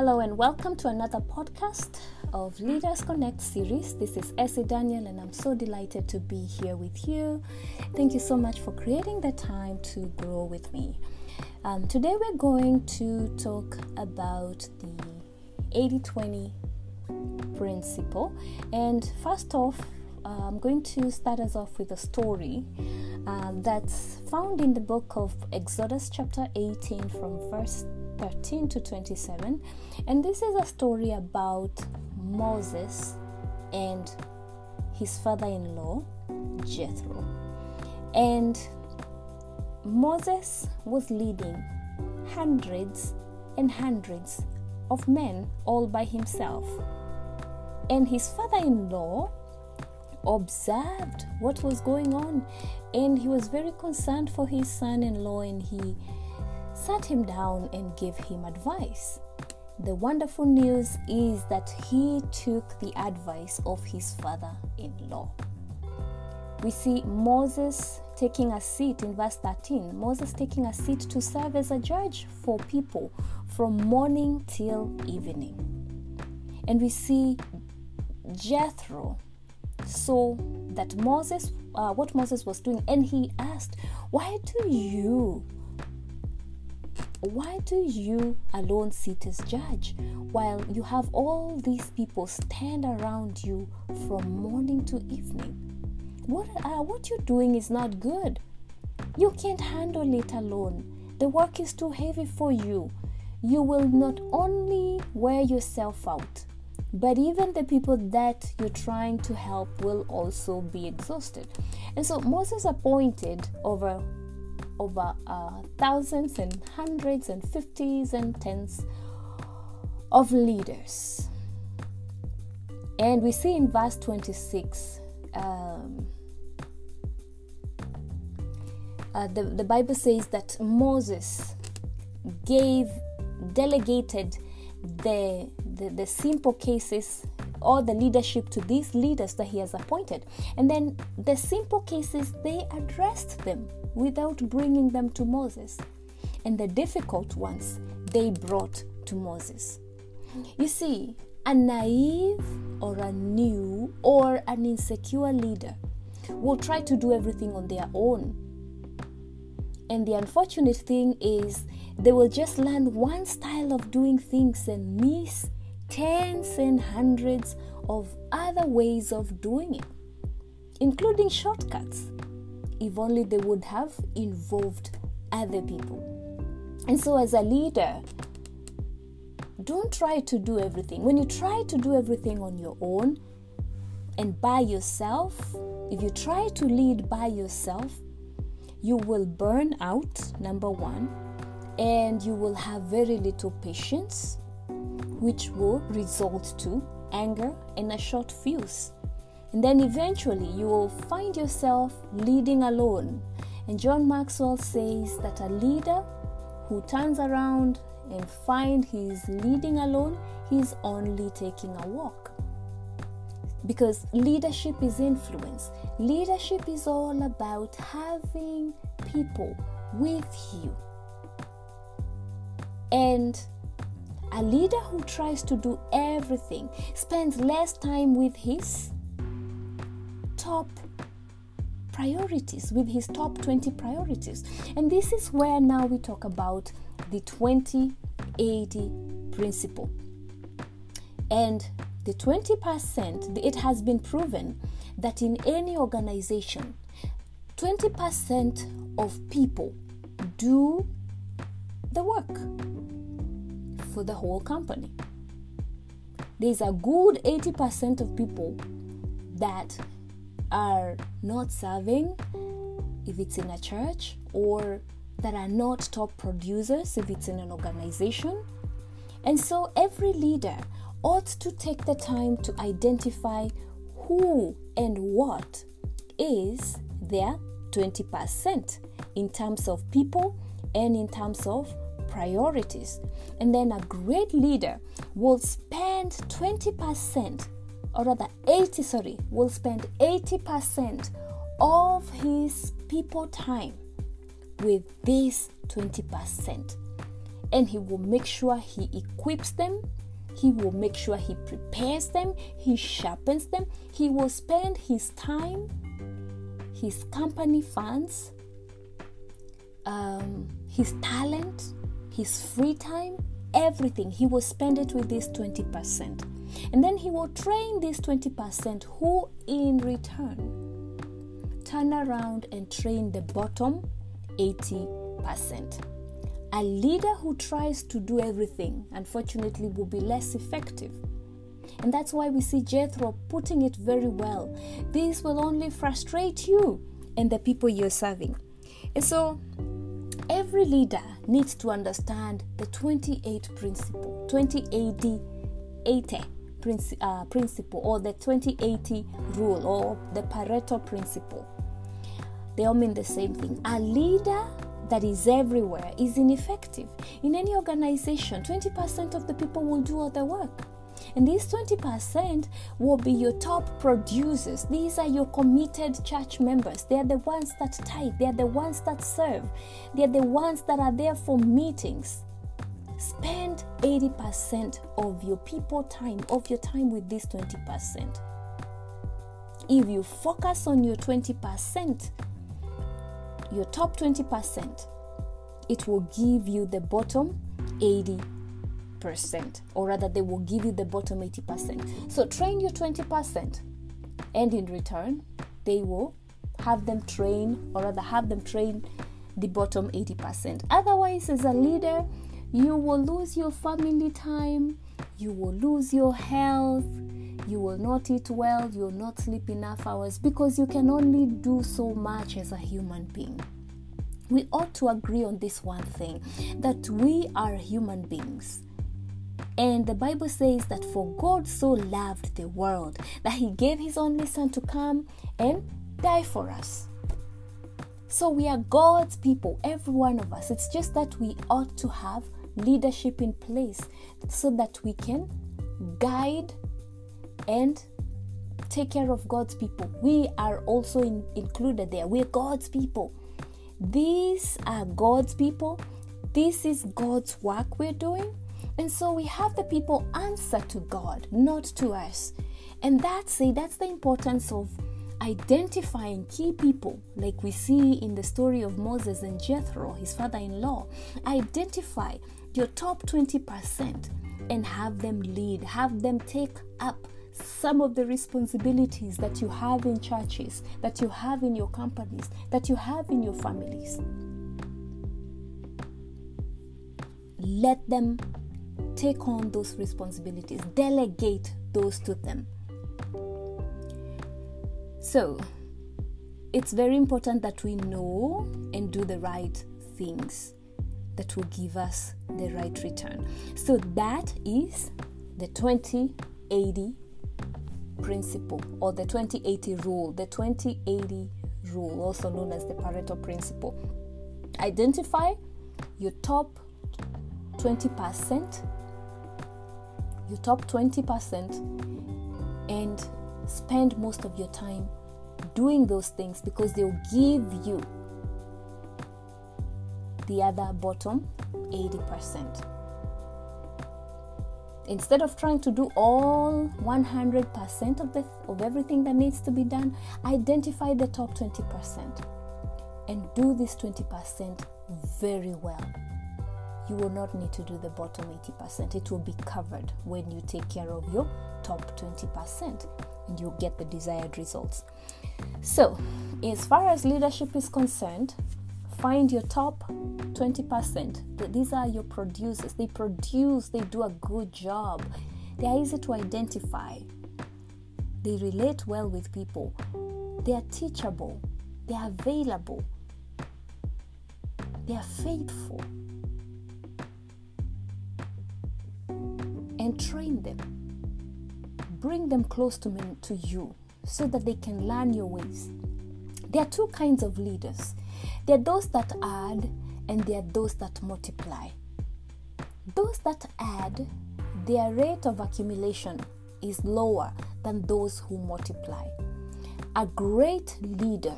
Hello and welcome to another podcast of Leaders Connect series. This is Essie Daniel and I'm so delighted to be here with you. Thank you so much for creating the time to grow with me. Um, today we're going to talk about the 80 20 principle. And first off, uh, I'm going to start us off with a story uh, that's found in the book of Exodus, chapter 18, from verse 13 to 27. And this is a story about Moses and his father in law, Jethro. And Moses was leading hundreds and hundreds of men all by himself. And his father in law observed what was going on and he was very concerned for his son in law and he sat him down and gave him advice. The wonderful news is that he took the advice of his father in law. We see Moses taking a seat in verse 13. Moses taking a seat to serve as a judge for people from morning till evening. And we see Jethro saw that Moses, uh, what Moses was doing, and he asked, Why do you why do you alone sit as judge while you have all these people stand around you from morning to evening? What, uh, what you're doing is not good. You can't handle it alone. The work is too heavy for you. You will not only wear yourself out, but even the people that you're trying to help will also be exhausted. And so Moses appointed over over uh, thousands and hundreds and fifties and tens of leaders. And we see in verse 26, um, uh, the, the Bible says that Moses gave, delegated the, the, the simple cases or the leadership to these leaders that he has appointed. And then the simple cases, they addressed them without bringing them to Moses. And the difficult ones, they brought to Moses. You see, a naive or a new or an insecure leader will try to do everything on their own. And the unfortunate thing is, they will just learn one style of doing things and miss tens and hundreds of other ways of doing it, including shortcuts, if only they would have involved other people. And so, as a leader, don't try to do everything. When you try to do everything on your own and by yourself, if you try to lead by yourself, you will burn out, number one, and you will have very little patience which will result to anger and a short fuse. And then eventually you will find yourself leading alone. And John Maxwell says that a leader who turns around and find he's leading alone, he's only taking a walk. Because leadership is influence. Leadership is all about having people with you. And a leader who tries to do everything spends less time with his top priorities, with his top 20 priorities. And this is where now we talk about the 2080 principle. And the 20%, it has been proven that in any organization, 20% of people do the work for the whole company. There's a good 80% of people that are not serving if it's in a church or that are not top producers if it's in an organization. And so every leader ought to take the time to identify who and what is their 20% in terms of people and in terms of priorities. And then a great leader will spend 20%, or rather 80, sorry, will spend 80% of his people time with this 20%. and He will make sure He equips them. He will make sure He prepares them, He sharpens them. He will spend His time, His company funds, um, His talent, His free time, everything. He will spend it with this 20%. And then He will train this 20% who, in return, turn around and train the bottom 80%. A leader who tries to do everything, unfortunately, will be less effective. And that's why we see Jethro putting it very well. This will only frustrate you and the people you're serving. And so, every leader needs to understand the 28 principle, 2080 80 uh, principle, or the 2080 rule, or the Pareto principle. They all mean the same thing. A leader that is everywhere is ineffective. In any organization, 20% of the people will do all the work. And these 20% will be your top producers. These are your committed church members. They are the ones that tithe, they are the ones that serve, they are the ones that are there for meetings. Spend 80% of your people time, of your time with this 20%. If you focus on your 20%, your top 20%, it will give you the bottom 80%, or rather, they will give you the bottom 80%. So train your 20%, and in return, they will have them train, or rather, have them train the bottom 80%. Otherwise, as a leader, you will lose your family time, you will lose your health, you will not eat well, you will not sleep enough hours because you can only do so much as a human being. We ought to agree on this one thing that we are human beings. And the Bible says that for God so loved the world that he gave his only son to come and die for us. So we are God's people, every one of us. It's just that we ought to have leadership in place so that we can guide and take care of God's people. We are also in, included there. We're God's people. These are God's people. This is God's work we're doing. And so we have the people answer to God, not to us. And that's it. That's the importance of identifying key people, like we see in the story of Moses and Jethro, his father in law. Identify your top 20% and have them lead, have them take up some of the responsibilities that you have in churches, that you have in your companies, that you have in your families. Let them take on those responsibilities, delegate those to them. So, it's very important that we know and do the right things that will give us the right return. So, that is the 2080 principle or the 2080 rule, the 2080 rule, also known as the Pareto principle. Identify your top 20%, your top 20%, and spend most of your time doing those things because they'll give you the other bottom 80% instead of trying to do all 100% of the of everything that needs to be done identify the top 20% and do this 20% very well. You will not need to do the bottom 80% it will be covered when you take care of your top 20% and you'll get the desired results. So as far as leadership is concerned find your top 20%. These are your producers. They produce, they do a good job. They are easy to identify. They relate well with people. They are teachable. They are available. They are faithful. And train them. Bring them close to, me, to you so that they can learn your ways. There are two kinds of leaders there are those that add and there are those that multiply. Those that add, their rate of accumulation is lower than those who multiply. A great leader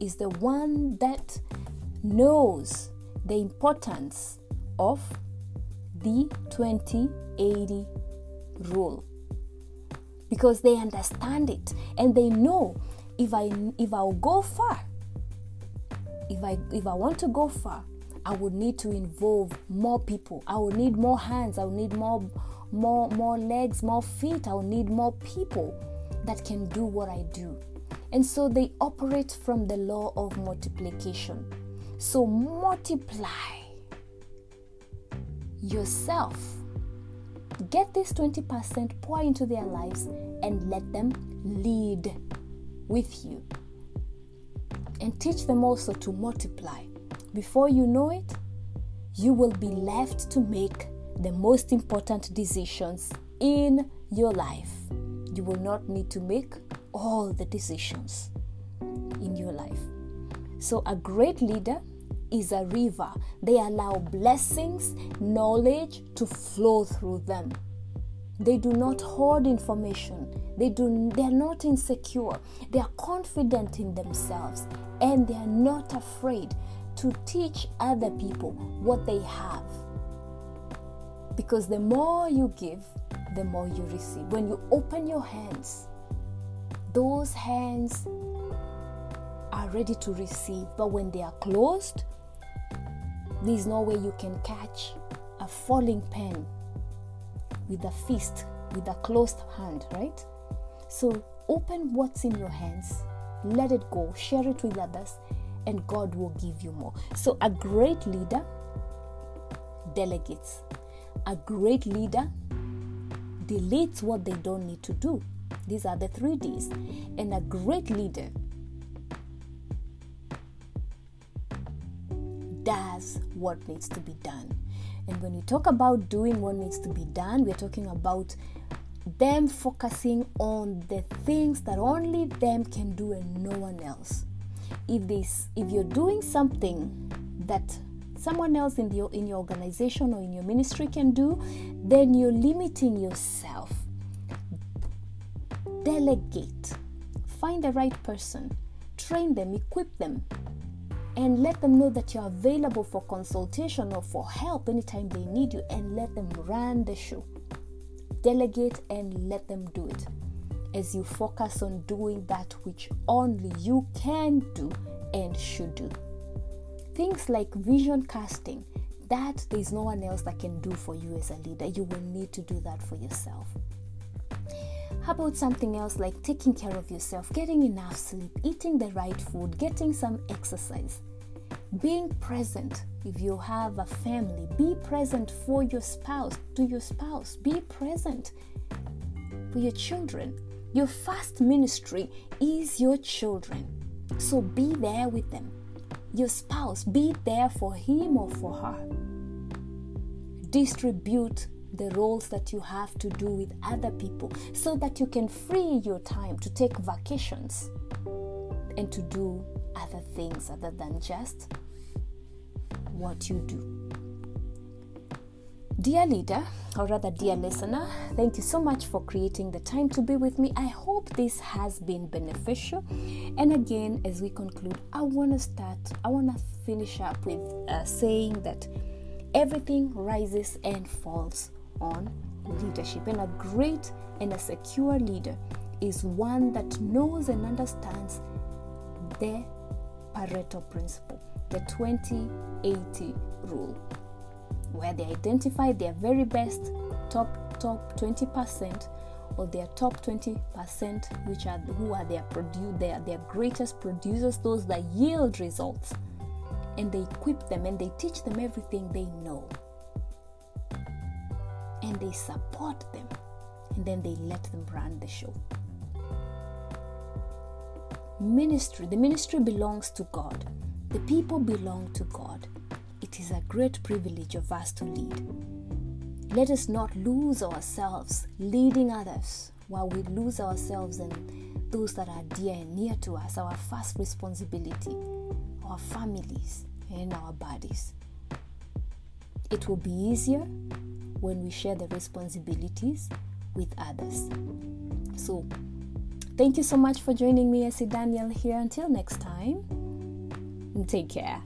is the one that knows the importance of the 20 80 rule because they understand it and they know if I if I'll go far if I if I want to go far I would need to involve more people. I will need more hands. I will need more more more legs more feet. I will need more people that can do what I do. And so they operate from the law of multiplication. So multiply yourself. Get this 20%, pour into their lives, and let them lead with you. And teach them also to multiply. Before you know it, you will be left to make the most important decisions in your life. You will not need to make all the decisions in your life. So, a great leader is a river. They allow blessings, knowledge to flow through them. They do not hoard information. They do they are not insecure. They are confident in themselves and they are not afraid to teach other people what they have. Because the more you give, the more you receive. When you open your hands, those hands are ready to receive. But when they are closed, there's no way you can catch a falling pen with a fist, with a closed hand, right? So open what's in your hands, let it go, share it with others, and God will give you more. So a great leader delegates, a great leader deletes what they don't need to do. These are the three D's. And a great leader does what needs to be done. And when we talk about doing what needs to be done, we're talking about them focusing on the things that only them can do and no one else. If this if you're doing something that someone else in the in your organization or in your ministry can do, then you're limiting yourself. Delegate. Find the right person. Train them, equip them, and let them know that you're available for consultation or for help anytime they need you and let them run the show. Delegate and let them do it as you focus on doing that which only you can do and should do. Things like vision casting, that there is no one else that can do for you as a leader. You will need to do that for yourself. How about something else like taking care of yourself, getting enough sleep, eating the right food, getting some exercise? Being present. If you have a family, be present for your spouse, to your spouse. Be present for your children. Your first ministry is your children. So be there with them. Your spouse, be there for him or for her. Distribute the roles that you have to do with other people so that you can free your time to take vacations and to do other things other than just what you do. Dear leader, or rather, dear listener, thank you so much for creating the time to be with me. I hope this has been beneficial. And again, as we conclude, I want to start, I want to finish up with uh, saying that everything rises and falls on leadership. And a great and a secure leader is one that knows and understands the Pareto principle, the 20 80 rule, where they identify their very best top top 20% or their top 20% which are who are their produce their, their greatest producers those that yield results and they equip them and they teach them everything they know and they support them and then they let them run the show. Ministry, the ministry belongs to God. The people belong to God. It is a great privilege of us to lead. Let us not lose ourselves leading others while we lose ourselves and those that are dear and near to us, our first responsibility, our families and our bodies. It will be easier when we share the responsibilities with others. So, thank you so much for joining me, Essie Daniel, here. Until next time, take care.